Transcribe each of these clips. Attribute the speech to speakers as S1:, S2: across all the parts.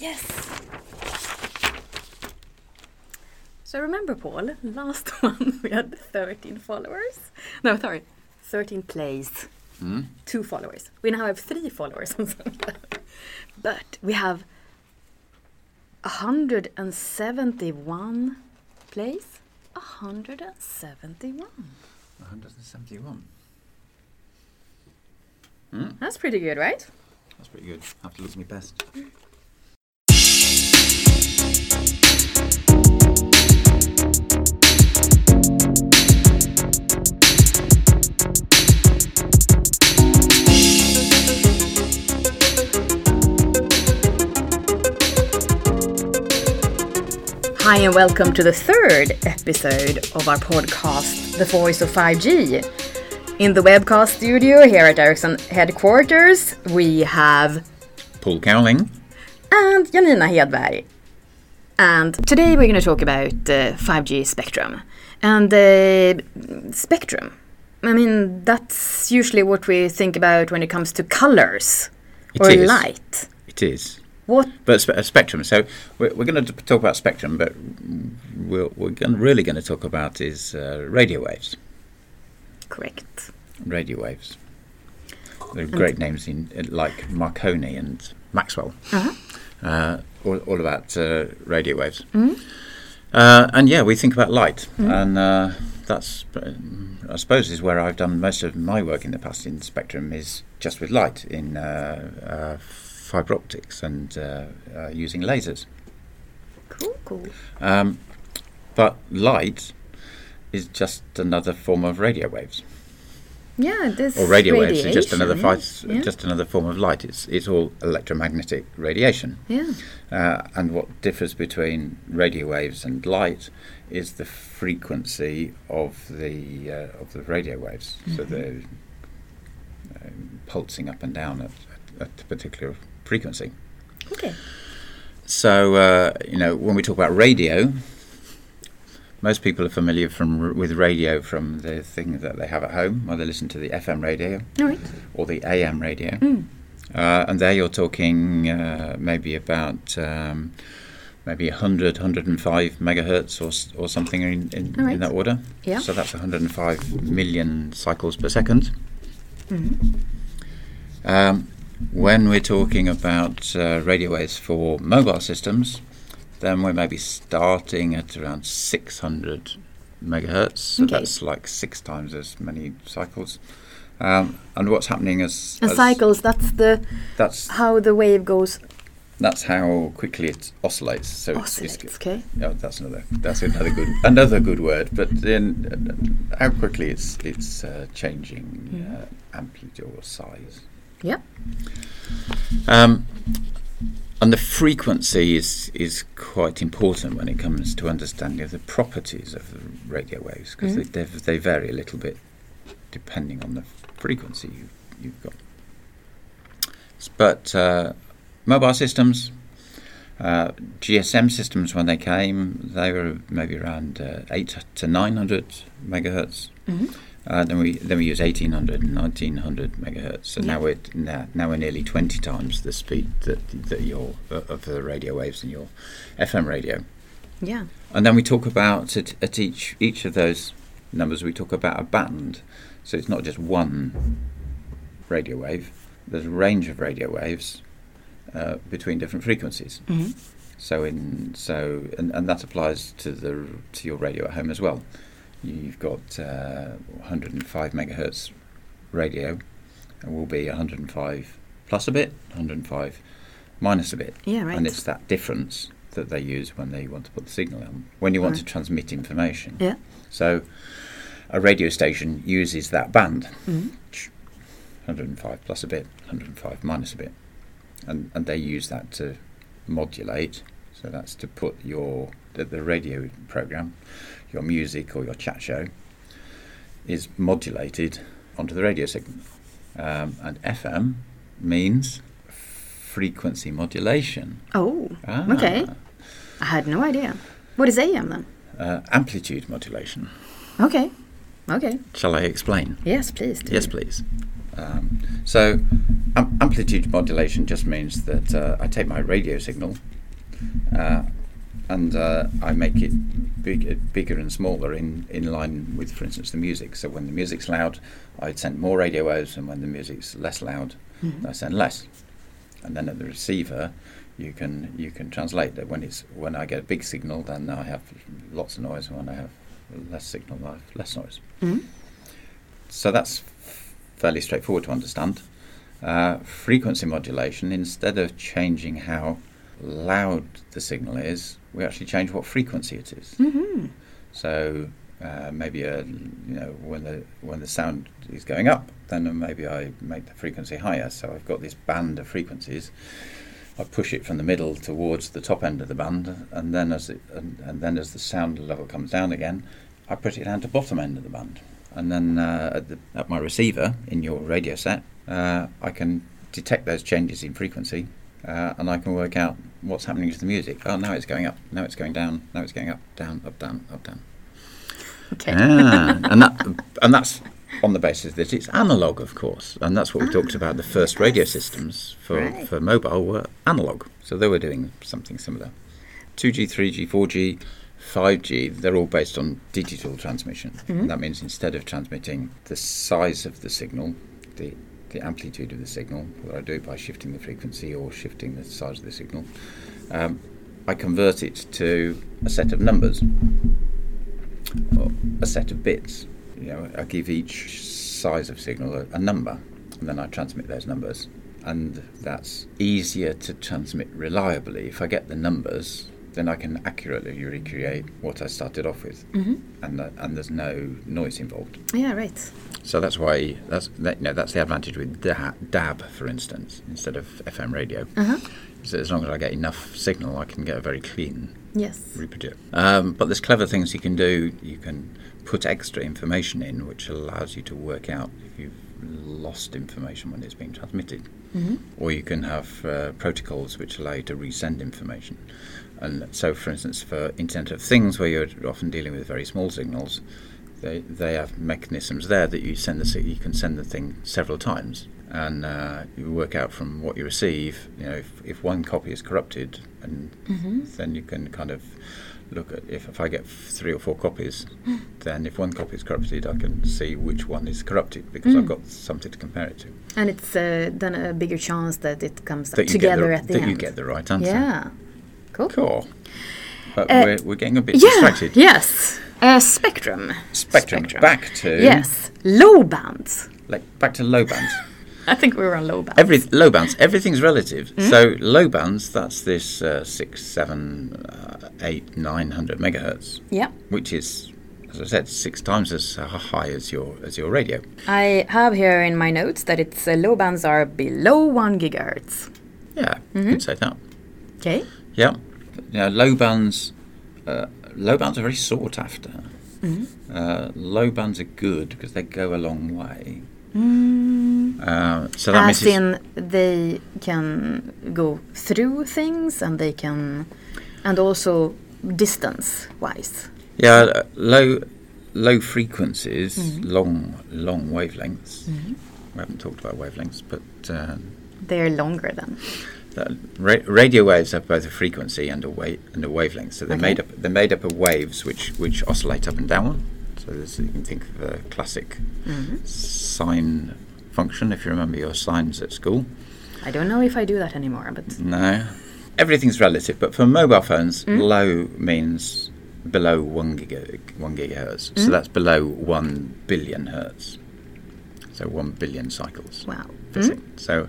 S1: Yes. So remember, Paul, last one we had 13 followers. No, sorry, 13 plays,
S2: Mm.
S1: two followers. We now have three followers on SoundCloud. But we have 171 plays. 171.
S2: 171.
S1: That's pretty good, right?
S2: That's pretty good. I have to look my best.
S1: Hi, and welcome to the third episode of our podcast, The Voice of 5G. In the webcast studio here at Ericsson headquarters, we have
S2: Paul Cowling.
S1: and Janina Hedberg. And today we're going to talk about uh, 5G spectrum. And uh, spectrum, I mean, that's usually what we think about when it comes to colors
S2: It
S1: or
S2: is.
S1: light.
S2: It is.
S1: What?
S2: But spe- a spectrum. So we're, we're going to talk about spectrum, but we're, we're gonna, really going to talk about is uh, radio waves.
S1: Correct.
S2: Radio waves. There are great names in like Marconi and Maxwell.
S1: Uh-huh.
S2: Uh, all, all about uh, radio waves. Uh, and yeah, we think about light, and uh, that's, I suppose, is where I've done most of my work in the past in spectrum is just with light in uh, uh, fibre optics and uh, uh, using lasers.
S1: Cool, cool.
S2: Um, but light is just another form of radio waves,
S1: Yeah, this
S2: or radio waves is just another
S1: yeah.
S2: just another form of light. It's it's all electromagnetic radiation.
S1: yeah.
S2: Uh, and what differs between radio waves and light is the frequency of the uh, of the radio waves. So
S1: Mm-hmm.
S2: they're um, pulsing up and down at, at, at a particular frequency.
S1: Okay.
S2: So uh, you know when we talk about radio, most people are familiar from with radio from the thing that they have at home, where they listen to the FM radio
S1: right.
S2: or the AM radio.
S1: Mm.
S2: Uh, and there you're talking uh, maybe about um, maybe 100, 105 megahertz or, or something in, in,
S1: right.
S2: in that order.
S1: Yeah.
S2: So that's 105 million cycles per second.
S1: Mhm.
S2: Um, when we're talking about uh, radio waves for mobile systems, then we're maybe starting at around 600 megahertz. So
S1: Okay.
S2: that's like six times as many cycles. Um, and what's happening as, as
S1: cycles, that's the
S2: that's
S1: how the wave goes
S2: that's how quickly it oscillates. So it's, it's,
S1: okay?
S2: yeah, that's another that's another good another good word. But then uh, how quickly it's it's uh, changing
S1: Mm.
S2: uh, amplitude or size.
S1: Yeah.
S2: Um, and the frequency is is quite important when it comes to understanding of the properties of the radio waves because
S1: Mhm.
S2: they, they they vary a little bit depending on the frequency you, you've got. But uh, mobile systems, uh, GSM systems when they came, they were maybe around uh, eight to nine hundred megahertz.
S1: hmm
S2: Uh, then we then we use 1800 and 1900 megahertz. So
S1: Yeah.
S2: now we're now, now we're nearly 20 times the speed that that your uh, of the radio waves in your FM radio.
S1: Yeah.
S2: And then we talk about at, at each each of those numbers we talk about a band. So it's not just one radio wave. There's a range of radio waves uh, between different frequencies.
S1: hmm
S2: So in so and, and that applies to the to your radio at home as well. You've got uh, 105 megahertz radio, and will be 105 plus a bit, 105 minus a bit,
S1: Yeah, right.
S2: and it's that difference that they use when they want to put the signal on. When you want
S1: Right.
S2: to transmit information.
S1: Yeah.
S2: So a radio station uses that band,
S1: Mhm.
S2: 105 plus a bit, 105 minus a bit, and and they use that to modulate. So that's to put your the, the radio program, your music or your chat show, is modulated onto the radio signal. Um, and FM means frequency modulation.
S1: Oh,
S2: Ah,
S1: okay. I had no idea. What is AM then?
S2: Uh, amplitude modulation.
S1: Okay. Okay.
S2: Shall I explain?
S1: Yes, please. do.
S2: Yes, please. Um, so, am- amplitude modulation just means that uh, I take my radio signal uh, and uh, I make it big, bigger and smaller in, in line with, for instance, the music. So when the music's loud, I send more radio waves, and when the music's less loud,
S1: Mhm.
S2: I send less. And then at the receiver, you can you can translate that when it's when I get a big signal, then I have lots of noise, and when I have less signal, I have less noise.
S1: Mhm.
S2: So that's fairly straightforward to understand. Uh, frequency modulation, instead of changing how loud the signal is, we actually change what frequency it is.
S1: Mhm.
S2: So uh, maybe a, you know when the when the sound is going up, then maybe I make the frequency higher. So I've got this band of frequencies. I push it from the middle towards the top end of the band, and then as it and, and then as the sound level comes down again, I put it down to bottom end of the band. And then uh, at, the, at my receiver in your radio set, uh, I can detect those changes in frequency, uh, and I can work out what's happening to the music. Oh, now it's going up. Now it's going down. Now it's going up, down, up, down, up, down.
S1: Okay.
S2: Ah, and that and that's on the basis that it's analog, of course, and that's what we talked about. The first radio systems for
S1: Right.
S2: for mobile were analog, so they were doing something similar. Two G, three G, four G. 5G, they're all based on digital transmission.
S1: Mhm.
S2: And that means instead of transmitting the size of the signal, the, the amplitude of the signal, whether I do it by shifting the frequency or shifting the size of the signal, um, I convert it to a set of numbers or a set of bits. You know, I give each size of signal a, a number, and then I transmit those numbers. And that's easier to transmit reliably. If I get the numbers, then I can accurately recreate what I started off with,
S1: Mhm.
S2: and uh, and there's no noise involved.
S1: Yeah, right.
S2: So that's why that's that, you know, that's the advantage with da- DAB, for instance, instead of FM radio.
S1: Uh-huh.
S2: So as long as I get enough signal, I can get a very clean
S1: Yes.
S2: reproduce. Um, but there's clever things you can do. You can put extra information in, which allows you to work out if you've lost information when it's being transmitted.
S1: Mhm.
S2: Or you can have uh, protocols which allow you to resend information. And so, for instance, for Internet of Things, where you're often dealing with very small signals, they they have mechanisms there that you send the you can send the thing several times, and uh, you work out from what you receive. You know, if, if one copy is corrupted, and
S1: Mhm.
S2: then you can kind of look at if, if I get three or four copies, then if one copy is corrupted, I can see which one is corrupted because I've
S1: Mm.
S2: got something to compare it to.
S1: And it's uh, then a bigger chance that it comes
S2: That
S1: together
S2: get the,
S1: at the
S2: that
S1: end.
S2: you get the right answer.
S1: Yeah. Cool.
S2: Cool. But
S1: Uh,
S2: we're, we're getting a bit
S1: Yeah.
S2: distracted.
S1: Yes. Uh, spectrum.
S2: Spectrum. Back to
S1: Yes. Low bands.
S2: like back to low bands.
S1: I think we were on low bands.
S2: Every low bands, everything's relative.
S1: Mm.
S2: So low bands, that's this uh, six, seven, uh, eight, nine hundred megahertz,
S1: yeah.
S2: which is, as I said, six times as high as your as your radio.
S1: I have here in my notes that it's uh, low bands are below one gigahertz.
S2: Yeah, you
S1: Mhm.
S2: could say that.
S1: Okay.
S2: Yeah, you know, low bands, uh, low bands are very sought after.
S1: Mhm.
S2: Uh, low bands are good because they go a long way.
S1: Mm.
S2: Uh, so that
S1: As
S2: means
S1: in, they can go through things and they can, and also distance wise.
S2: yeah, uh, low low frequencies,
S1: Mhm.
S2: long long wavelengths.
S1: Mhm.
S2: We haven't talked about wavelengths, but um,
S1: They're longer than.
S2: That ra- radio waves have both a frequency and a wa- and a wavelength. So they're
S1: Okay.
S2: made up they're made up of waves which which oscillate up and down. So there's, you can think of a classic
S1: Mhm.
S2: sine function if you remember your sines at school.
S1: I don't know if I do that anymore, but
S2: No, everything's relative. But for mobile phones,
S1: Mm.
S2: low means below one giga one gigahertz. So
S1: Mm.
S2: that's below one billion hertz. So one billion cycles.
S1: wow. Mm.
S2: sec. So,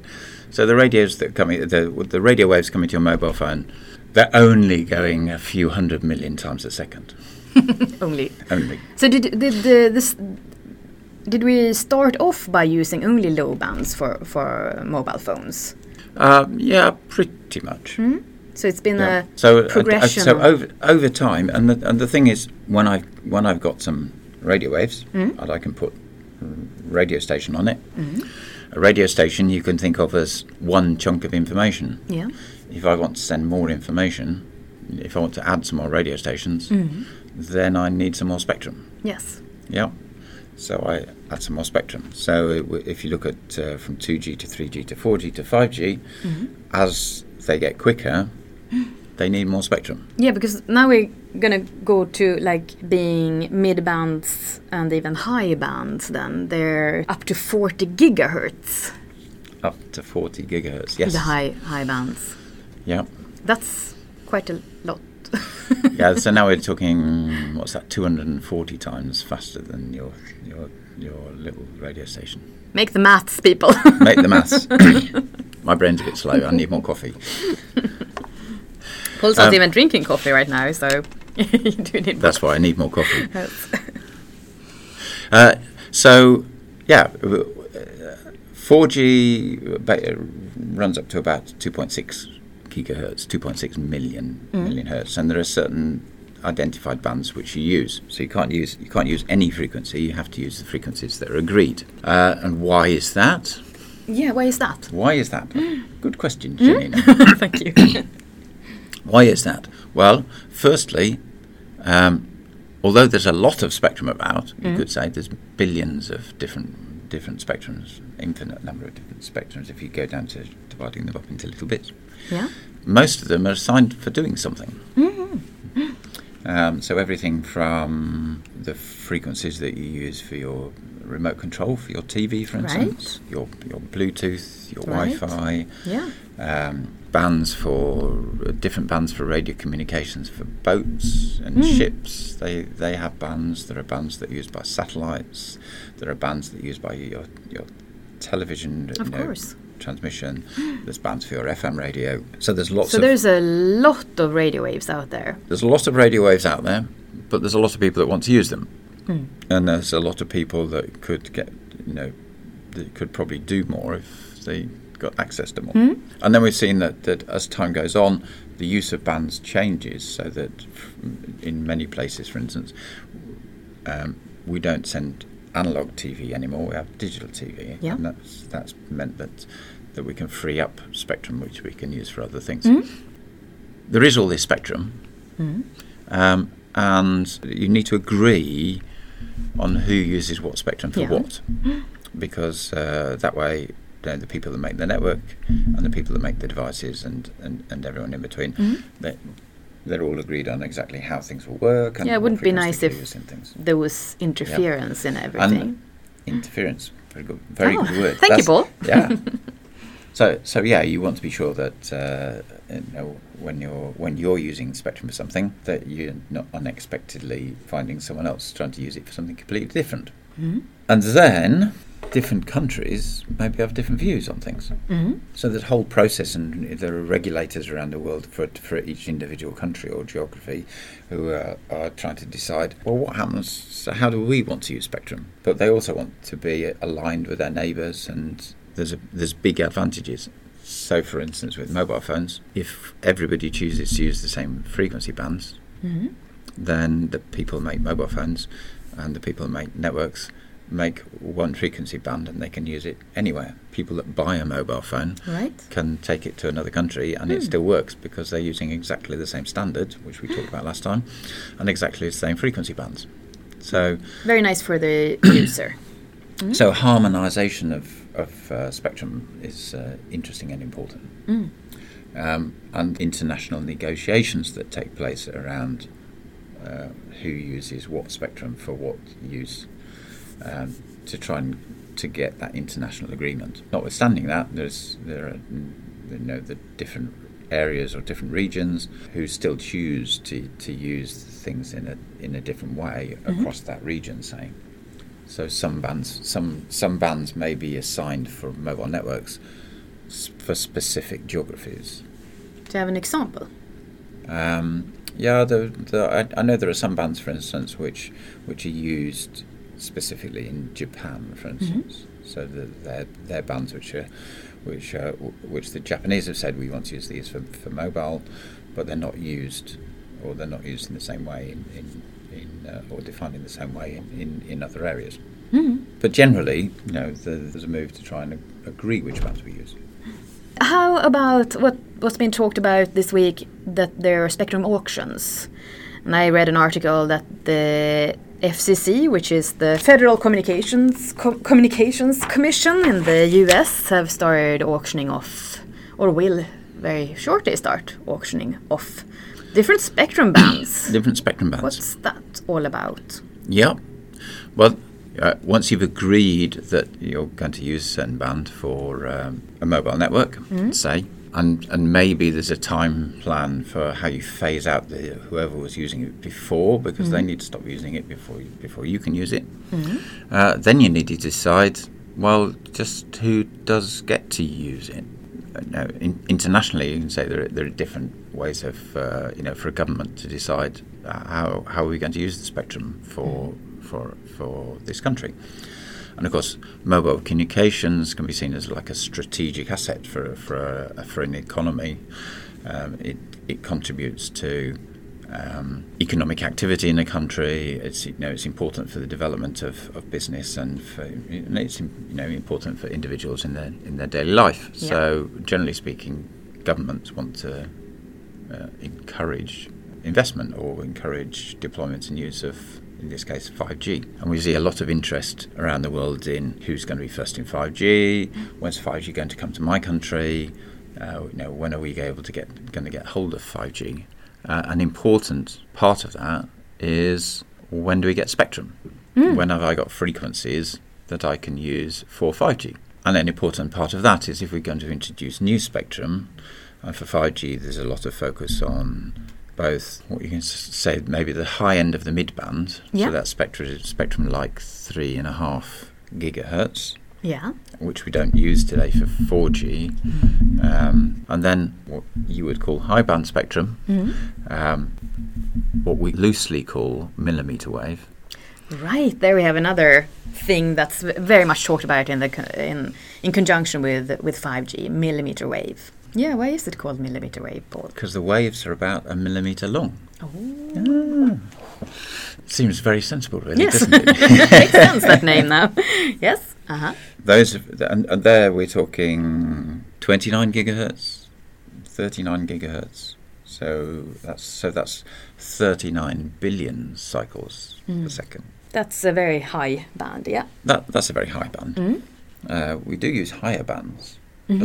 S2: so the radios that come in, the the radio waves coming to your mobile phone, they're only going a few hundred million times a second.
S1: Only.
S2: Only.
S1: So did did the, this did we start off by using only low bands for for mobile phones?
S2: Um, yeah, pretty much.
S1: Hmm? So it's been
S2: Yeah.
S1: a
S2: So, uh, uh,
S1: progression
S2: so over over time, and the, and the thing is, when I when I've got some radio waves,
S1: Mm.
S2: and I can put radio station on it.
S1: Mhm.
S2: A radio station you can think of as one chunk of information.
S1: yeah.
S2: If I want to send more information, if I want to add some more radio stations,
S1: Mhm.
S2: then I need some more spectrum.
S1: Yes.
S2: Yeah. So I add some more spectrum. So it if you look at uh, from 2G to 3G to 4G to 5G, as they get quicker, they need more spectrum.
S1: Yeah, because now we're gonna go to like being mid bands and even high bands. Then they're up to forty gigahertz.
S2: Up to 40 gigahertz. Yes.
S1: The high high bands.
S2: Yeah.
S1: That's quite a lot.
S2: yeah, so now we're talking what's that? 240 times faster than your your your little radio station.
S1: Make the maths, people.
S2: Make the maths. My brain's a bit slow. I need more coffee.
S1: Paul's not
S2: Um,
S1: even drinking coffee right now, so you do need more.
S2: That's why I need more coffee. Uh, so, yeah, uh, 4G runs up to about 2.6 gigahertz, 2.6 million million hertz, and there are certain identified bands which you use. So you can't use you can't use any frequency. You have to use the frequencies that are agreed. Uh, and why is that?
S1: Yeah, why is that?
S2: Why is that? Good question, Janina.
S1: Thank you.
S2: Why is that? Well, firstly, um, although there's a lot of spectrum about, you could say there's billions of different different spectrums, infinite number of different spectrums. If you go down to dividing them up into little bits,
S1: yeah.
S2: most of them are assigned for doing something. Um, so everything from the frequencies that you use for your remote control for your TV, for
S1: Right.
S2: instance, your your Bluetooth, your
S1: Right.
S2: Wi-Fi,
S1: Yeah.
S2: um, bands for uh, different bands for radio communications for boats and
S1: Mm.
S2: ships. They they have bands. There are bands that are used by satellites. There are bands that are used by your your television
S1: Of
S2: you know,
S1: course.
S2: transmission. There's bands for your FM radio. So there's lots
S1: So
S2: of
S1: there's a lot of radio waves out there.
S2: there's a lot of radio waves out there, but there's a lot of people that want to use them,
S1: Hmm.
S2: and there's a lot of people that could get you know that could probably do more if they got access to more.
S1: Hmm?
S2: And then we've seen that, that as time goes on, the use of bands changes, so that in many places, for instance, um, we don't send analog TV anymore. We have digital TV,
S1: Yeah.
S2: and that's that's meant that that we can free up spectrum which we can use for other things.
S1: Mm.
S2: There is all this spectrum,
S1: Mm.
S2: um, and you need to agree on who uses what spectrum for
S1: Yeah.
S2: what, because uh, that way, you know, the people that make the network and the people that make the devices and, and, and everyone in between,
S1: Mhm.
S2: they, they're all agreed on exactly how things will work. And
S1: Yeah, it wouldn't be nice if-
S2: and.
S1: There was interference in everything.
S2: Interference, very good, very
S1: Oh,
S2: good word.
S1: thank you,
S2: That's-
S1: Paul.
S2: Yeah. So, so yeah, you want to be sure that uh, you know, when you're when you're using spectrum for something, that you're not unexpectedly finding someone else trying to use it for something completely different.
S1: Mhm.
S2: And then, different countries maybe have different views on things.
S1: Mhm.
S2: So that whole process, and there are regulators around the world for for each individual country or geography, who are, are trying to decide, well, what happens? So how do we want to use spectrum? But they also want to be aligned with their neighbours, and there's a, there's big advantages. So, for instance, with mobile phones, if everybody chooses to use the same frequency bands,
S1: Mhm.
S2: then the people who make mobile phones and the people who make networks make one frequency band and they can use it anywhere. People that buy a mobile phone
S1: Right.
S2: can take it to another country and it
S1: Hmm.
S2: still works because they're using exactly the same standard, which we talked about last time, and exactly the same frequency bands. So,
S1: Very nice for the user. Mm.
S2: so harmonisation of, of uh, spectrum is uh, interesting and important.
S1: Mm.
S2: um, and international negotiations that take place around uh, who uses what spectrum for what use um, to try and to get that international agreement. Notwithstanding that, there's there are you know the different areas or different regions who still choose to, to use things in a in a different way
S1: Mhm.
S2: across that region, say. So some bands some some bands may be assigned for mobile networks for specific geographies.
S1: Do you have an example?
S2: Um, yeah, the, the, I, I know there are some bands, for instance, which which are used specifically in Japan, for instance. So the, they're, they're bands which are which uh, which the Japanese have said we want to use these for, for mobile, but they're not used or they're not used in the same way in, in, in uh, or defined in the same way in, in, in other areas.
S1: Mhm.
S2: But generally, you know, the, there's a move to try and ag- agree which bands we use.
S1: How about what what's been talked about this week that there are spectrum auctions? And I read an article that the FCC, which is the Federal Communications Co- Communications Commission in the US, have started auctioning off, or will very shortly start auctioning off different spectrum bands.
S2: Different spectrum bands.
S1: What's that all about?
S2: Yeah. Well, uh, once you've agreed that you're going to use a certain band for um, a mobile network, say, and and maybe there's a time plan for how you phase out the whoever was using it before because they need to stop using it before you, before you can use it. Uh, then you need to decide. Well, just who does get to use it? Uh, in, internationally, you can say there are, there are different ways of, uh, you know, for a government to decide uh, how how are we going to use the spectrum for for for this country. And of course, mobile communications can be seen as like a strategic asset for for a, for an economy. Um, it it contributes to um, economic activity in a country. It's you know it's important for the development of, of business and for and it's you know important for individuals in their in their daily life.
S1: Yeah.
S2: So generally speaking, governments want to uh, encourage investment or encourage deployment and use of, in this case, 5G. And we see a lot of interest around the world in who's going to be first in 5G, when's 5G going to come to my country, uh, you know, when are we able to get going to get hold of 5G? Uh, an important part of that is when do we get spectrum? When have I got frequencies that I can use for 5G? And an important part of that is if we're going to introduce new spectrum, and for 5G, there's a lot of focus on both what you can say maybe the high end of the mid band,
S1: Yeah.
S2: so that spectrum spectrum like three and a half gigahertz,
S1: Yeah.
S2: which we don't use today for 4G, um, and then what you would call high band spectrum, um, what we loosely call millimeter wave.
S1: Right, there we have another thing that's very much talked about in the co- in in conjunction with with 5G, millimeter wave. Yeah, why is it called millimeter wave, Paul?
S2: Because the waves are about a millimeter long.
S1: Oh.
S2: Seems very sensible, really,
S1: Yes,
S2: doesn't it?
S1: makes sense that name now. yes, uh huh.
S2: Those and, and there we're talking 29 gigahertz, 39 gigahertz. So that's so that's 39 billion cycles per second.
S1: That's a very high band. Yeah.
S2: That that's a very high band.
S1: Mhm.
S2: Uh, we do use higher bands
S1: Mhm.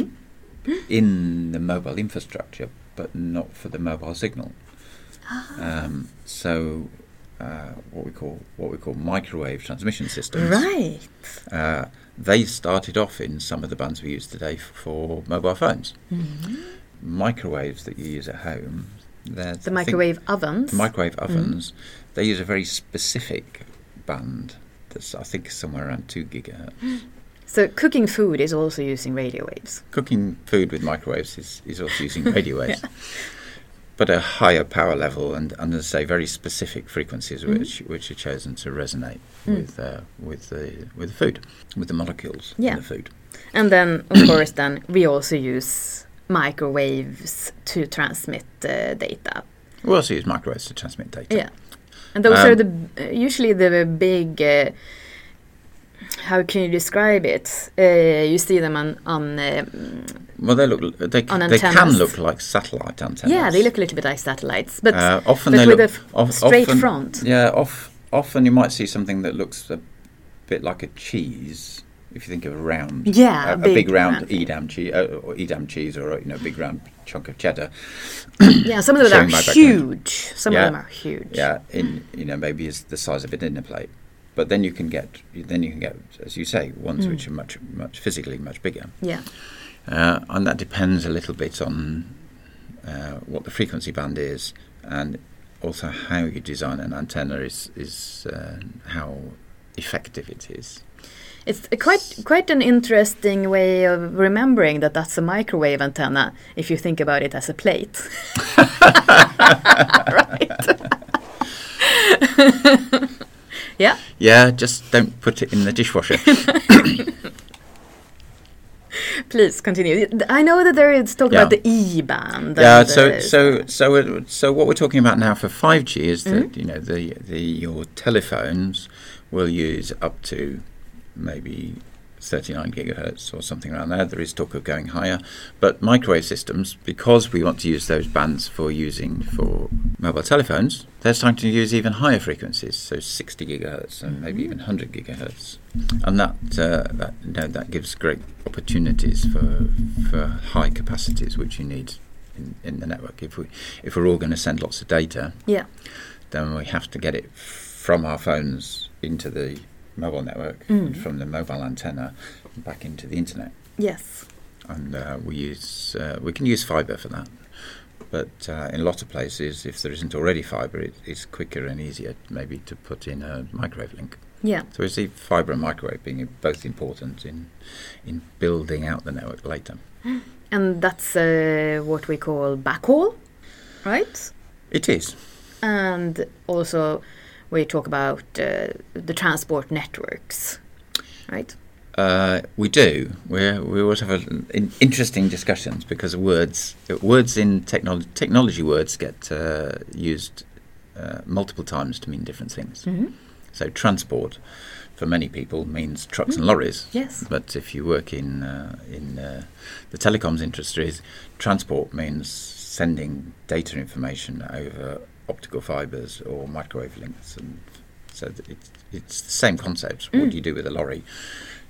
S2: but in the mobile infrastructure, but not for the mobile signal. Um, so uh, what we call what we call microwave transmission systems.
S1: Right.
S2: Uh, they started off in some of the bands we use today for mobile phones. Mm-hmm. Microwaves that you use at home, they're
S1: The microwave ovens.
S2: microwave mm. ovens, they use a very specific band that's I think somewhere around two gigahertz.
S1: so cooking food is also using radio waves.
S2: Cooking food with microwaves is, is also using radio waves. But a higher power level and, and as I say, very specific frequencies
S1: Mm-hmm.
S2: which which are chosen to resonate
S1: Mm.
S2: with uh, with the with the food, with the molecules
S1: Yeah.
S2: in the food.
S1: And then, of course, then we also use microwaves to transmit uh, data.
S2: We also use microwaves to transmit data.
S1: Yeah, and those
S2: Um,
S1: are the uh, usually the big. Uh, how can you describe it? Uh, you see them on on. Uh,
S2: Well, they look they, they can look like satellite antennas.
S1: yeah, they look a little bit like satellites, but
S2: Uh, often
S1: but
S2: they
S1: with
S2: look
S1: a f-
S2: of-
S1: straight
S2: often-
S1: front.
S2: Yeah, off, often you might see something that looks a bit like a cheese. If you think of a round,
S1: Yeah,
S2: a,
S1: a
S2: big,
S1: big
S2: round. Edam cheese, uh, or Edam cheese, or a, you know, big round chunk of cheddar.
S1: yeah, some of them are huge. Some
S2: Yeah.
S1: of them are huge.
S2: Yeah, in you know maybe it's the size of a dinner plate. But then you can get then you can get, as you say, ones
S1: Mm.
S2: which are much much physically much bigger.
S1: Yeah.
S2: Uh, and that depends a little bit on uh, what the frequency band is, and also how you design an antenna is is uh, how effective it is.
S1: It's quite quite an interesting way of remembering that that's a microwave antenna if you think about it as a plate. right. yeah.
S2: Yeah, just don't put it in the dishwasher.
S1: Please continue. I know that there is talk
S2: Yeah.
S1: about the E band.
S2: yeah, so so so so what we're talking about now for five G is that
S1: Mm-hmm.
S2: you know the the your telephones will use up to maybe 39 gigahertz or something around there. There is talk of going higher, but microwave systems, because we want to use those bands for using for mobile telephones, they're starting to use even higher frequencies, so 60 gigahertz and maybe even 100 gigahertz, and that uh, that you know, that gives great opportunities for for high capacities which you need in, in the network. If we if we're all going to send lots of data,
S1: Yeah.
S2: then we have to get it from our phones into the mobile network,
S1: Mm.
S2: and from the mobile antenna back into the internet.
S1: Yes.
S2: And uh, we use uh, we can use fibre for that, but uh, in a lot of places, if there isn't already fibre, it, it's quicker and easier maybe to put in a microwave link.
S1: Yeah.
S2: So we see fibre and microwave being both important in in building out the network later.
S1: And that's uh, what we call backhaul, right?
S2: It is.
S1: And also, we talk about uh, the transport networks, right?
S2: Uh, we do. We we always have a, in, interesting discussions because words words in technology technology words get uh, used uh, multiple times to mean different things.
S1: Mm-hmm.
S2: So transport for many people means trucks and lorries.
S1: Yes.
S2: But if you work in uh, in uh, the telecoms industries, transport means sending data information over optical fibres or microwave links, and so it's it's the same concept. What
S1: Mm.
S2: do you do with a lorry?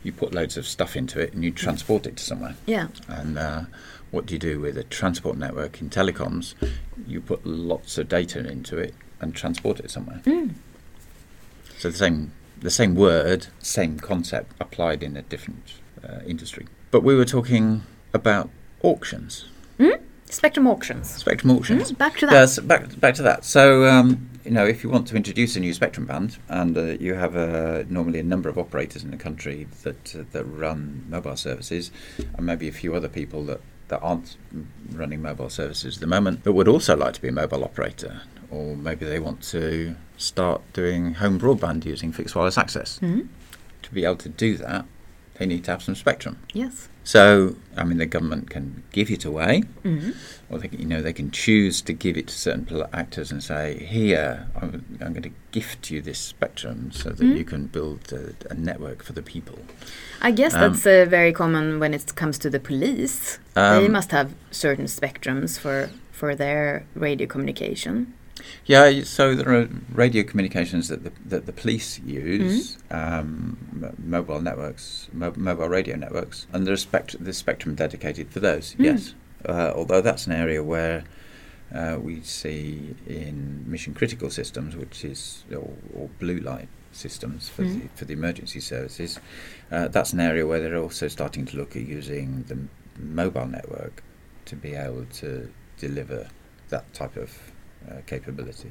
S2: You put loads of stuff into it and you transport it to somewhere.
S1: Yeah.
S2: And uh, what do you do with a transport network in telecoms? You put lots of data into it and transport it somewhere.
S1: Mm.
S2: So the same the same word, same concept applied in a different uh, industry. But we were talking about auctions,
S1: Spectrum auctions.
S2: spectrum auctions.
S1: Mm, back to that.
S2: Yes, back back to that. So um, you know, if you want to introduce a new spectrum band, and uh, you have uh, normally a number of operators in the country that uh, that run mobile services, and maybe a few other people that that aren't running mobile services at the moment, but would also like to be a mobile operator, or maybe they want to start doing home broadband using fixed wireless access.
S1: Mhm.
S2: To be able to do that, they need to have some spectrum.
S1: Yes.
S2: So, I mean, the government can give it away,
S1: hmm
S2: or they, can- you know, they can choose to give it to certain actors and say, "Here, I'm, I'm going to gift you this spectrum so that
S1: Mm.
S2: you can build a, a network for the people."
S1: I guess
S2: Um,
S1: that's uh, very common when it comes to the police. they
S2: Um,
S1: must have certain spectrums for for their radio communication.
S2: Yeah, so there are radio communications that the, that the police use, um, mobile networks, mo- mobile radio networks, and there's spect- there's spectrum dedicated for those.
S1: Mm.
S2: Yes, uh, although that's an area where uh, we see in mission critical systems, which is or, or blue light systems for
S1: Mm.
S2: the for the emergency services, uh, that's an area where they're also starting to look at using the mobile network to be able to deliver that type of uh, capability.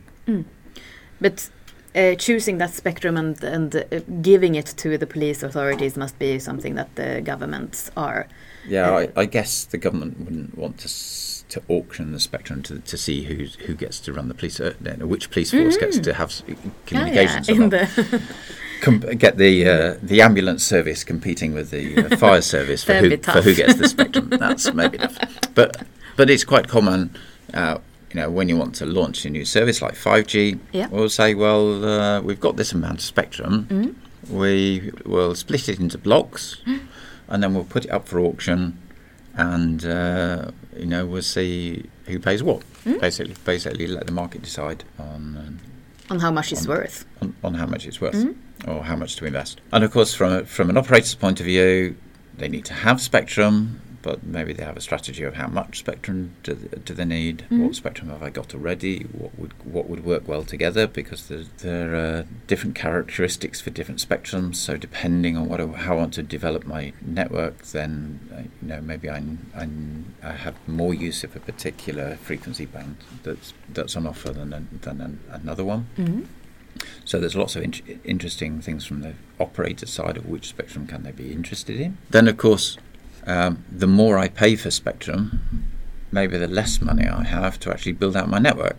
S1: But uh, choosing that spectrum and and uh, giving it to the police authorities must be something that the governments are.
S2: Yeah, I, I guess the government wouldn't want to s- to auction the spectrum to to see who's who gets to run the police, uh, which police force gets
S1: Mhm.
S2: to have s-
S1: Ah,
S2: communications.
S1: yeah, in the
S2: Com- get the uh, the ambulance service competing with the uh, fire service for who for who gets the spectrum. That's maybe tough, but but it's quite common. Uh, you know, when you want to launch a new service like 5G,
S1: Yeah.
S2: we'll say, well, uh, we've got this amount of spectrum.
S1: Mm.
S2: We will split it into blocks, and then we'll put it up for auction, and uh, you know we'll see who pays what.
S1: Mm.
S2: Basically, basically let the market decide on um,
S1: on how much it's
S2: On-
S1: worth.
S2: on, on how much it's worth
S1: Mm.
S2: or how much to invest. And of course, from a, from an operator's point of view, they need to have spectrum, but maybe they have a strategy of how much spectrum do, do they need?
S1: Mhm.
S2: What spectrum have I got already? What would what would work well together? Because there, there are different characteristics for different spectrums. So depending on what I, how I want to develop my network, then uh, you know maybe I, I have more use of a particular frequency band that's that's on offer than an, than an, another one.
S1: Mm.
S2: So there's lots of in- interesting things from the operator side of which spectrum can they be interested in. Then of course, um, the more I pay for spectrum, maybe the less money I have to actually build out my network.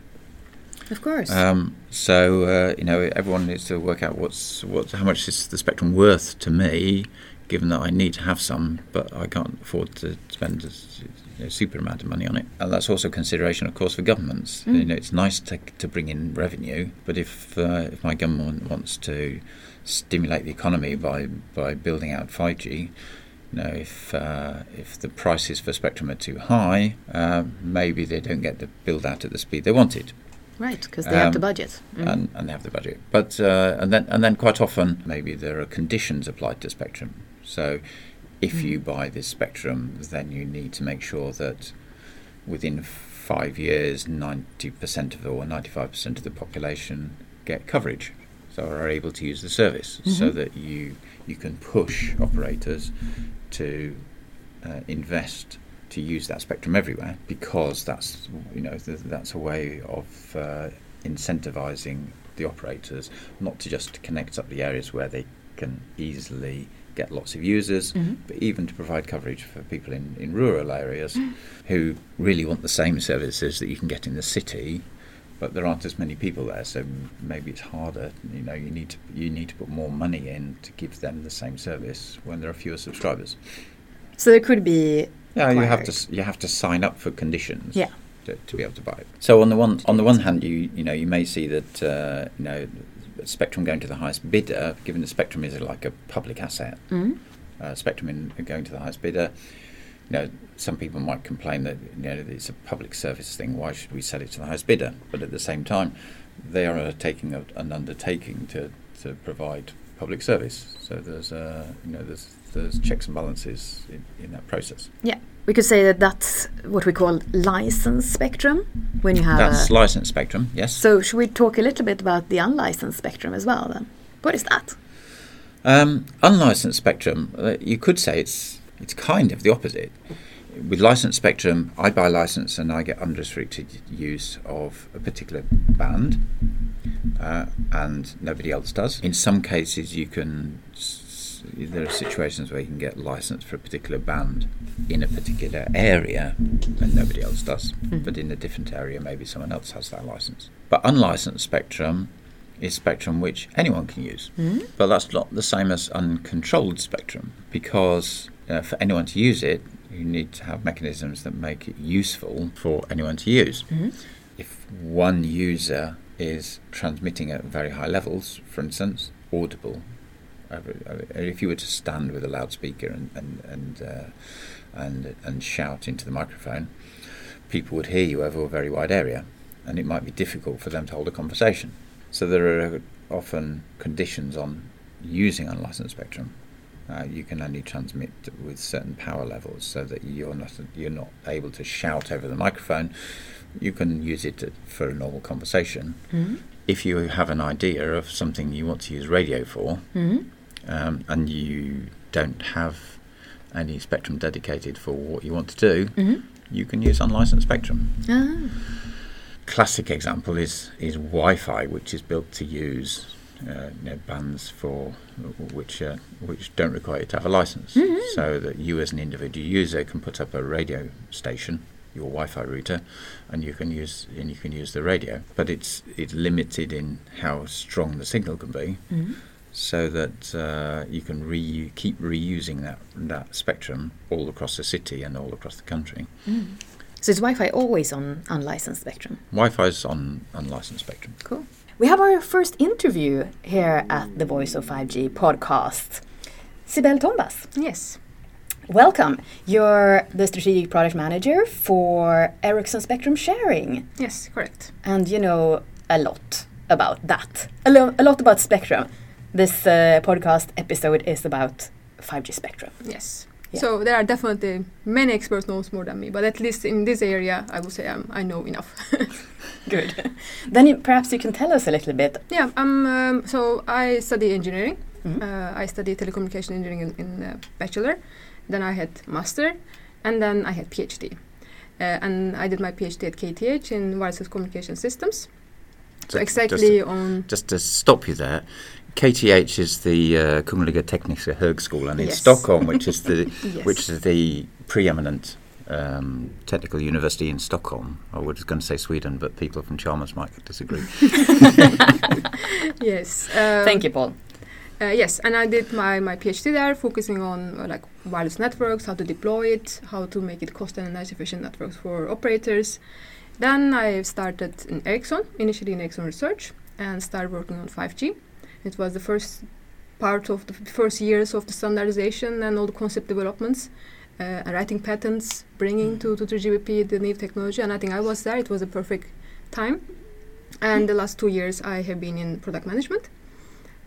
S1: Of course.
S2: Um, so uh, you know, everyone needs to work out what's what how much is the spectrum worth to me given that I need to have some, but I can't afford to spend a, super amount of money on it. And that's also a consideration, of course, for governments.
S1: Mm.
S2: You know, it's nice to, to bring in revenue, but if uh, if my government wants to stimulate the economy by by building out 5G. You know, if uh, if the prices for spectrum are too high, uh, maybe they don't get the build out at the speed they wanted.
S1: Right, because they have the
S2: Um,
S1: budget. Mm.
S2: and, and they have the budget. But uh, and then and then quite often maybe there are conditions applied to spectrum. So if
S1: Mm.
S2: you buy this spectrum, then you need to make sure that within five years, ninety percent of the, or ninety five percent of the population get coverage, so are able to use the service, so
S1: Mhm.
S2: that you you can push operators to uh, invest to use that spectrum everywhere because that's you know th- that's a way of uh, incentivizing the operators not to just connect up the areas where they can easily get lots of users
S1: Mhm.
S2: but even to provide coverage for people in, in rural areas who really want the same services that you can get in the city but there aren't as many people there so maybe it's harder you know you need to you need to put more money in to give them the same service when there are fewer subscribers
S1: So there could be
S2: yeah, you have to you have to sign up for conditions.
S1: Yeah.
S2: To, to be able to buy it. So on the one on the one hand, you you know you may see that uh, you know spectrum going to the highest bidder, given the spectrum is like a public asset.
S1: Mm.
S2: Uh, spectrum in going to the highest bidder. You know, some people might complain that you know it's a public service thing. Why should we sell it to the highest bidder? But at the same time, they are taking a, an undertaking to, to provide public service. So there's uh, you know there's there's checks and balances in, in that process.
S1: Yeah, we could say that that's what we call license spectrum when you have.
S2: That's
S1: a,
S2: licensed spectrum, yes.
S1: so should we talk a little bit about the unlicensed spectrum as well? Then, what is that?
S2: Um, unlicensed spectrum, uh, you could say it's it's kind of the opposite. With licensed spectrum, I buy a license and I get unrestricted use of a particular band, uh, and nobody else does. In some cases, you can. There are situations where you can get license for a particular band in a particular area, and nobody else does.
S1: Mhm.
S2: But in a different area, maybe someone else has that license. But unlicensed spectrum is spectrum which anyone can use.
S1: Mm?
S2: But that's not the same as uncontrolled spectrum because uh, for anyone to use it, you need to have mechanisms that make it useful for anyone to use.
S1: Mhm.
S2: If one user is transmitting at very high levels, for instance, audible, if you were to stand with a loudspeaker and and and, uh, and and shout into the microphone, people would hear you over a very wide area, and it might be difficult for them to hold a conversation. So there are often conditions on using unlicensed spectrum. Uh, you can only transmit with certain power levels, so that you're not you're not able to shout over the microphone. You can use it for a normal conversation.
S1: Mm?
S2: If you have an idea of something you want to use radio for,
S1: Mm?
S2: um, and you don't have any spectrum dedicated for what you want to do,
S1: Mm?
S2: you can use unlicensed spectrum.
S1: Ah.
S2: Classic example is is Wi-Fi, which is built to use uh, you know, bands for which uh, which don't require you to have a license,
S1: Mhm.
S2: so that you as an individual user can put up a radio station, your Wi-Fi router, and you can use and you can use the radio. But it's it's limited in how strong the signal can be,
S1: Mm?
S2: so that uh, you can re- keep reusing that that spectrum all across the city and all across the country.
S1: Mm. So is Wi-Fi always on unlicensed spectrum?
S2: Wi-Fi is on unlicensed spectrum.
S1: Cool. We have our first interview here at the Voice of 5G podcast. Sibel Tombaz,
S3: Yes.
S1: welcome. You're the strategic product manager for Ericsson Spectrum Sharing,
S3: Yes, correct.
S1: and you know a lot about that. A, lo- a lot about Spectrum. This uh, podcast episode is about 5G Spectrum.
S3: Yes.
S1: Yeah.
S3: So there are definitely many experts knows more than me, but at least in this area, I would say I'm, I know enough.
S1: Good. then you, perhaps you can tell us a little bit.
S3: yeah. Um. um, so I study engineering.
S1: Mhm.
S3: Uh, I studied telecommunication engineering in, in uh, bachelor. Then I had master, and then I had PhD. Uh, and I did my PhD at KTH in wireless communication systems. So exactly on
S2: Just to stop you there, KTH is the uh, Kungliga Tekniska Högskolan in
S3: Yes.
S2: Stockholm, which is the
S3: yes.
S2: which is the preeminent um, technical university in Stockholm. I was going to say Sweden, but people from Chalmers might disagree.
S3: yes. Um,
S1: Thank you, Paul.
S3: Uh, yes, and I did my, my PhD there, focusing on uh, like wireless networks, how to deploy it, how to make it cost and energy efficient networks for operators. Then I started in Ericsson, initially in Ericsson Research, and started working on 5G. It was the first part of the first years of the standardization and all the concept developments, uh, writing patents, bringing to, to 3GPP the new technology. And I think I was there. It was a perfect time. And the last two years I have been in product management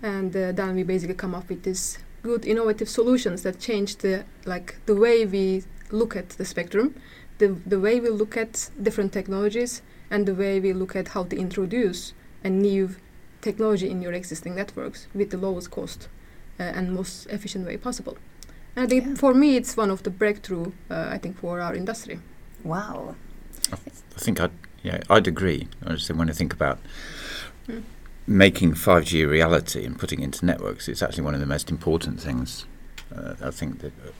S3: and uh, then we basically come up with these good innovative solutions that change the like the way we look at the spectrum the, the way we look at different technologies and the way we look at how to introduce a new technology in your existing networks with the lowest cost uh, and most efficient way possible and i think
S1: Yeah.
S3: for me it's one of the breakthrough uh, i think for our industry
S1: Wow.
S2: I think I'd yeah I'd agree. I just when I think about
S3: Mm.
S2: making 5G a reality and putting it into networks, it's actually one of the most important things. Uh, I think that uh,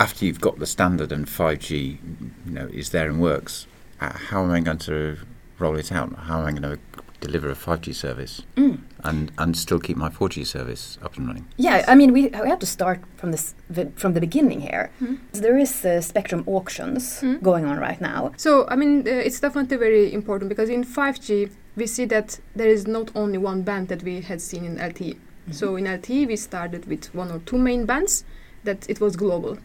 S2: after you've got the standard and 5G, you know, is there and works, uh, how am I going to roll it out? How am I going to deliver a 5G service
S1: Mm.
S2: and and still keep my 4G service up and running?
S1: Yeah, I mean, we, we have to start from this the- from the beginning here.
S3: Mm.
S1: So there is uh, spectrum auctions
S3: Mm.
S1: going on right now.
S3: So, I mean, uh, it's definitely very important because in 5G, we see that there is not only one band that we had seen in LTE. So, in LTE, we started with one or two main bands that it was global.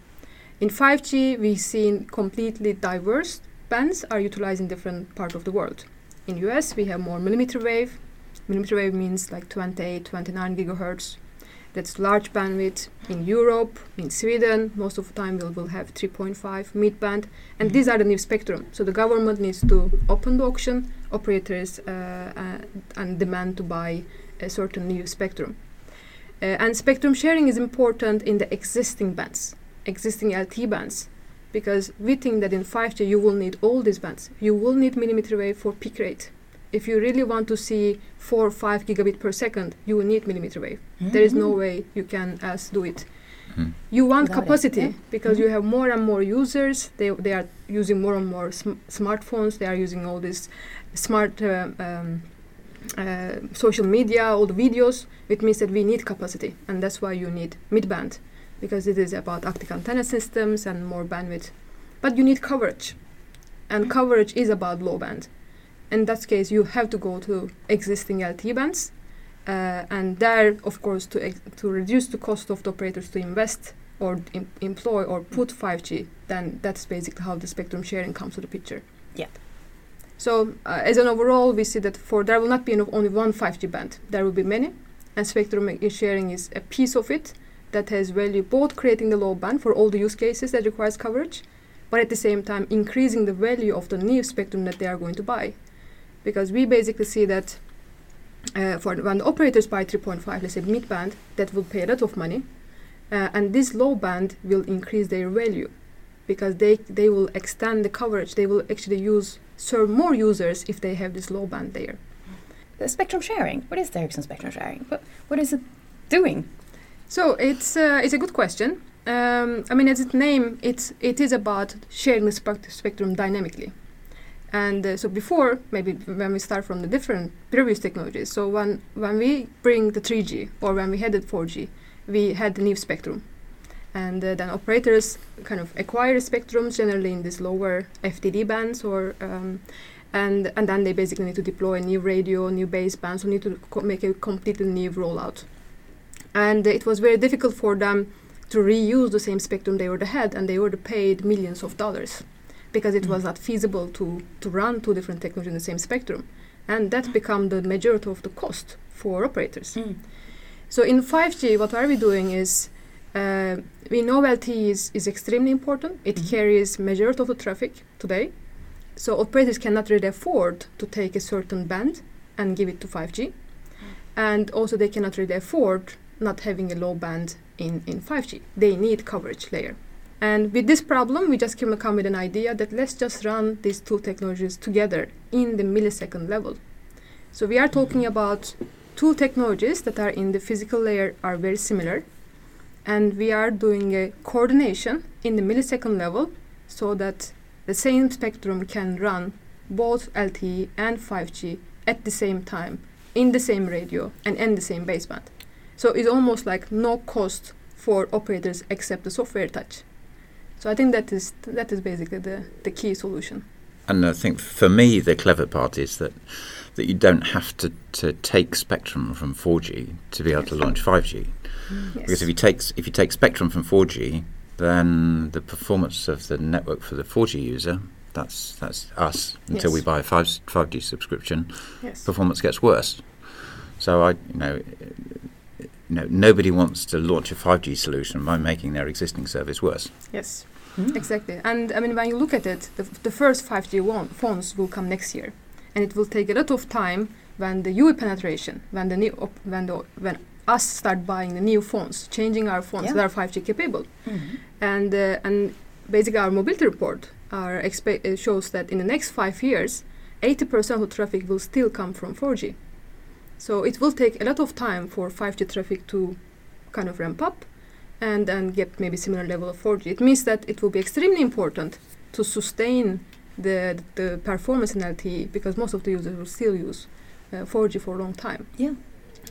S3: In 5G, we've seen completely diverse bands are utilized in different parts of the world. In US, we have more millimeter wave. Millimeter wave means like 28, 29 gigahertz. That's large bandwidth. In Europe, in Sweden, most of the time we'll, will have 3.5 mid band and
S1: Mhm.
S3: these are the new spectrum. So the government needs to open the auction, operators uh, uh, and demand to buy a certain new spectrum. Uh, and spectrum sharing is important in the existing bands, existing LTE bands, because we think that in 5G you will need all these bands. You will need millimeter wave for peak rate. If you really want to see 4 or 5 gigabit per second, you will need millimeter wave. There is no
S1: Mhm.
S3: way you can else do it.
S2: Mhm.
S3: You want
S1: Without it,
S3: capacity
S1: yeah.
S3: because
S1: Mhm.
S3: you have more and more users. They, they are using more and more sm- smartphones. They are using all these smart uh, um, uh, social media, all the videos. It means that we need capacity, and that's why you need midband because it is about optic antenna systems and more bandwidth. But you need coverage, and
S1: Mhm.
S3: coverage is about low band. In that case, you have to go to existing LTE bands, uh, and there, of course, to ex- to reduce the cost of the operators to invest or em- employ or put 5G, then that's basically how the spectrum sharing comes to the picture.
S1: Yeah.
S3: So, uh, as an overall, we see that for there will not be enough, only one 5G band. There will be many, and spectrum sharing is a piece of it that has value both creating the low band for all the use cases that requires coverage, but at the same time increasing the value of the new spectrum that they are going to buy, because we basically see that uh, for when the operators buy 3.5, let's say mid band, that will pay a lot of money, uh, and this low band will increase their value, because they they will extend the coverage. They will actually use serve more users if they have this low band there.
S1: The spectrum sharing. What is Ericsson spectrum sharing? What, what is it doing?
S3: So it's uh, it's a good question. Um, I mean, as its name, it's it is about sharing the spect- spectrum dynamically. And uh, so before, maybe when we start from the different previous technologies, so when when we bring the 3G or when we had the 4G, we had the new spectrum, and uh, then operators kind of acquire spectrums generally in these lower FDD bands or. Um, and, and then they basically need to deploy a new radio, new baseband, so need to make a completely new rollout and it was very difficult for them to reuse the same spectrum they already had and they already paid millions of dollars because it was not feasible to, to run two different technologies in the same spectrum. And that became the majority of the cost for operators. So in 5g what are we doing is uh, we know LTE is, is extremely important. It
S1: Mhm.
S3: carries majority of the traffic today. So operators cannot really afford to take a certain band and give it to 5g and also they cannot really afford not having a low band in, in 5G. They need coverage layer. And with this problem, we just came come with an idea that let's just run these two technologies together in the millisecond level. So we are talking about two technologies that are in the physical layer are very similar, and we are doing a coordination in the millisecond level so that the same spectrum can run both LTE and 5G at the same time in the same radio and in the same baseband. So it's almost like no cost for operators except the software touch. So I think that is that is basically the, the key solution.
S2: And I think for me, the clever part is that that you don't have to, to take spectrum from 4G to be able to launch 5G. Mm, yes. Because if you take if you take spectrum from 4G, then the performance of the network for the 4G user, that's that's us until we buy a 5 5G subscription,
S3: yes.
S2: performance gets worse. So I, you know, you know, nobody wants to launch a 5G solution by making their existing service worse.
S3: Yes.
S1: Mm.
S3: Exactly. And I mean, when you look at it, the, the first 5G one, phones will come next year, and it will take a lot of time when the UE penetration, when the new, op- when the when us start buying the new phones, changing our phones
S1: Yeah.
S3: that are 5G capable,
S1: Mhm.
S3: and uh, and basically our mobility report our expe- uh, shows that in the next five years, 80% of traffic will still come from 4G. So it will take a lot of time for 5G traffic to kind of ramp up and then get maybe similar level of 4G. It means that it will be extremely important to sustain the the performance in LTE because most of the users will still use uh, 4G for a long time.
S1: Yeah.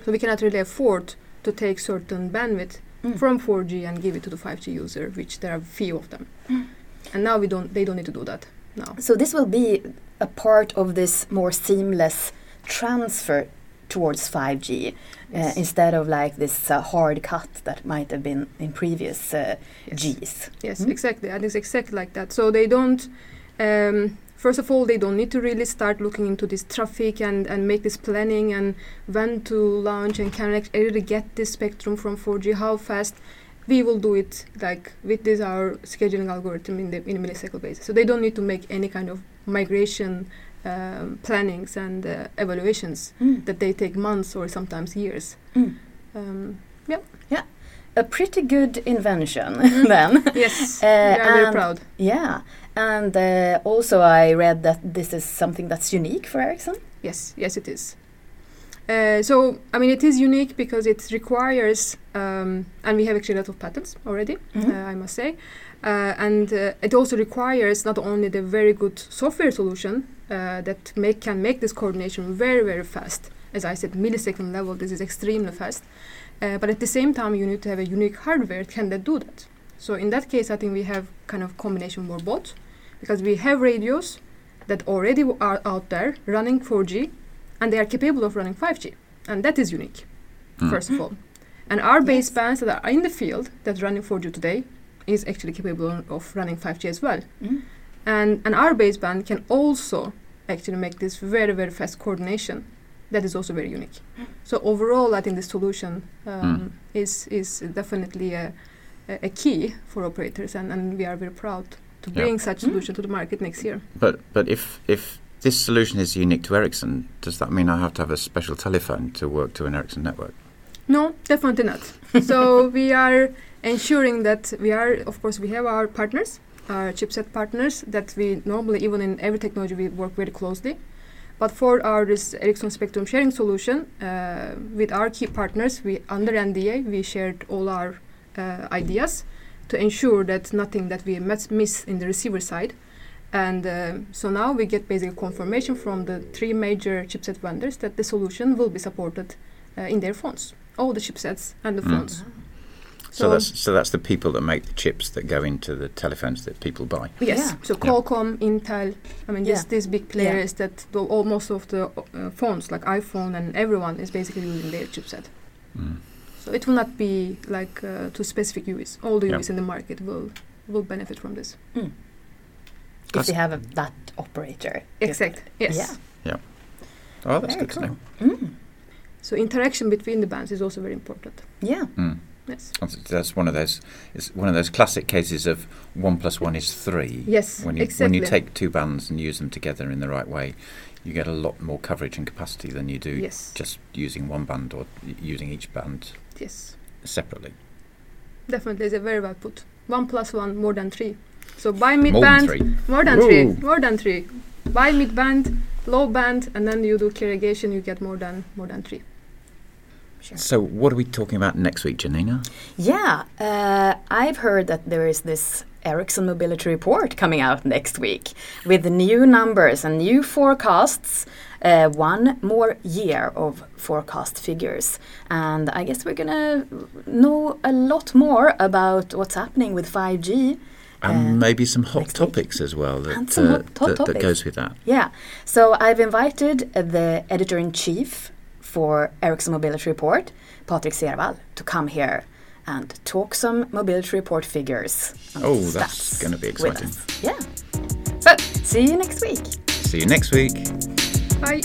S3: So we cannot really afford to take certain bandwidth
S1: Mm.
S3: from 4G and give it to the 5G user, which there are few of them.
S1: Mm.
S3: And now we don't. They don't need to do that now.
S1: So this will be a part of this more seamless transfer towards 5G uh, instead of like this uh, hard cut that might have been in previous uh,
S3: Yes.
S1: Gs.
S3: Yes,
S1: Mm.
S3: exactly. And it's exactly like that. So they don't. Um, first of all, they don't need to really start looking into this traffic and, and make this planning and when to launch and can act- really get this spectrum from 4G, how fast. We will do it like with this our scheduling algorithm in the in a millisecond basis. So they don't need to make any kind of migration um, plannings and uh, evaluations
S1: Mm.
S3: that they take months or sometimes years.
S1: Mm.
S3: Um,
S1: A pretty good invention
S3: Mhm.
S1: then.
S3: yes,
S1: Uh,
S3: we are very proud.
S1: Yeah, and uh, also I read that this is something that's unique for Ericsson.
S3: Yes, yes, it is. Uh, so, I mean, it is unique because it requires, um, and we have actually a lot of patents already,
S1: Mhm.
S3: uh, I must say. Uh, and uh, it also requires not only the very good software solution uh, that make, can make this coordination very, very fast. As I said, millisecond level, this is extremely fast. Uh, but at the same time, you need to have a unique hardware that can that do that. So in that case, I think we have kind of combination for both, because we have radios that already w- are out there running 4G, and they are capable of running 5G, and that is unique,
S2: Mm.
S3: first of all. And our base
S1: Yes.
S3: bands that are in the field that running 4G today is actually capable of running 5G as well.
S1: Mm.
S3: And and our baseband can also actually make this very very fast coordination. That is also very unique. So overall, I think the solution um, is is definitely a, a a key for operators, and, and we are very proud to
S2: Yeah.
S3: bring such
S1: Mm.
S3: solution to the market next year.
S2: But but if if this solution is unique to Ericsson, does that mean I have to have a special telephone to work to an Ericsson network?
S3: No, definitely not. so we are ensuring that we are, of course, we have our partners, our chipset partners that we normally, even in every technology, we work very closely. But for our this Ericsson Spectrum sharing solution, uh, with our key partners, we under NDA we shared all our uh, ideas to ensure that nothing that we miss, miss in the receiver side. And uh, so now we get basically confirmation from the three major chipset vendors that the solution will be supported uh, in their phones, all the chipsets and the
S2: Mm.
S3: phones.
S2: So, that's so that's the people that make the chips that go into the telephones that people buy.
S3: Yes.
S1: Yeah.
S3: So Qualcomm, Intel, I mean,
S1: Yeah.
S3: just these big players that do all, most of the uh, phones, like iPhone and everyone, is basically using their chipset.
S2: Mm.
S3: So it will not be like uh, to specific UEs. All the
S2: Yeah.
S3: UEs in the market will will benefit from this.
S1: If
S2: That's-
S1: they have a, that operator.
S3: Exact. Yes.
S1: Yeah.
S2: Oh, that's
S1: Very
S2: good to know.
S1: Mm.
S3: So interaction between the bands is also very important.
S1: Yeah.
S2: Mm.
S3: Yes.
S2: That's, that's one of those. It's one of those classic cases of one plus one is three.
S3: Yes.
S2: When you
S3: exactly.
S2: when you take two bands and use them together in the right way, you get a lot more coverage and capacity than you do
S3: Yes.
S2: just using one band or using each band
S3: Yes.
S2: separately.
S3: Definitely, it's a very well put. One plus one more than three. So buy mid
S2: More than
S3: band,
S2: three.
S3: more than three, more than three. Buy mid band, low band, and then you do aggregation, you get more than more than three.
S1: Sure.
S2: So what are we talking about next week, Janina?
S1: Yeah, uh, I've heard that there is this Ericsson Mobility Report coming out next week with new numbers and new forecasts. Uh, one more year of forecast figures. And I guess we're going to know a lot more about what's happening with 5G.
S2: And
S1: uh,
S2: maybe some hot
S1: next week.
S2: topics as well that,
S1: And some
S2: uh,
S1: hot- hot
S2: that, that goes with that.
S1: Yeah. So I've invited uh, the editor in chief for Ericsson Mobility Report, Patrik Cerwall, to come here and talk some mobility report figures.
S2: Oh, that's gonna be exciting.
S1: Yeah. So see you next week.
S2: See you next week.
S3: Bye.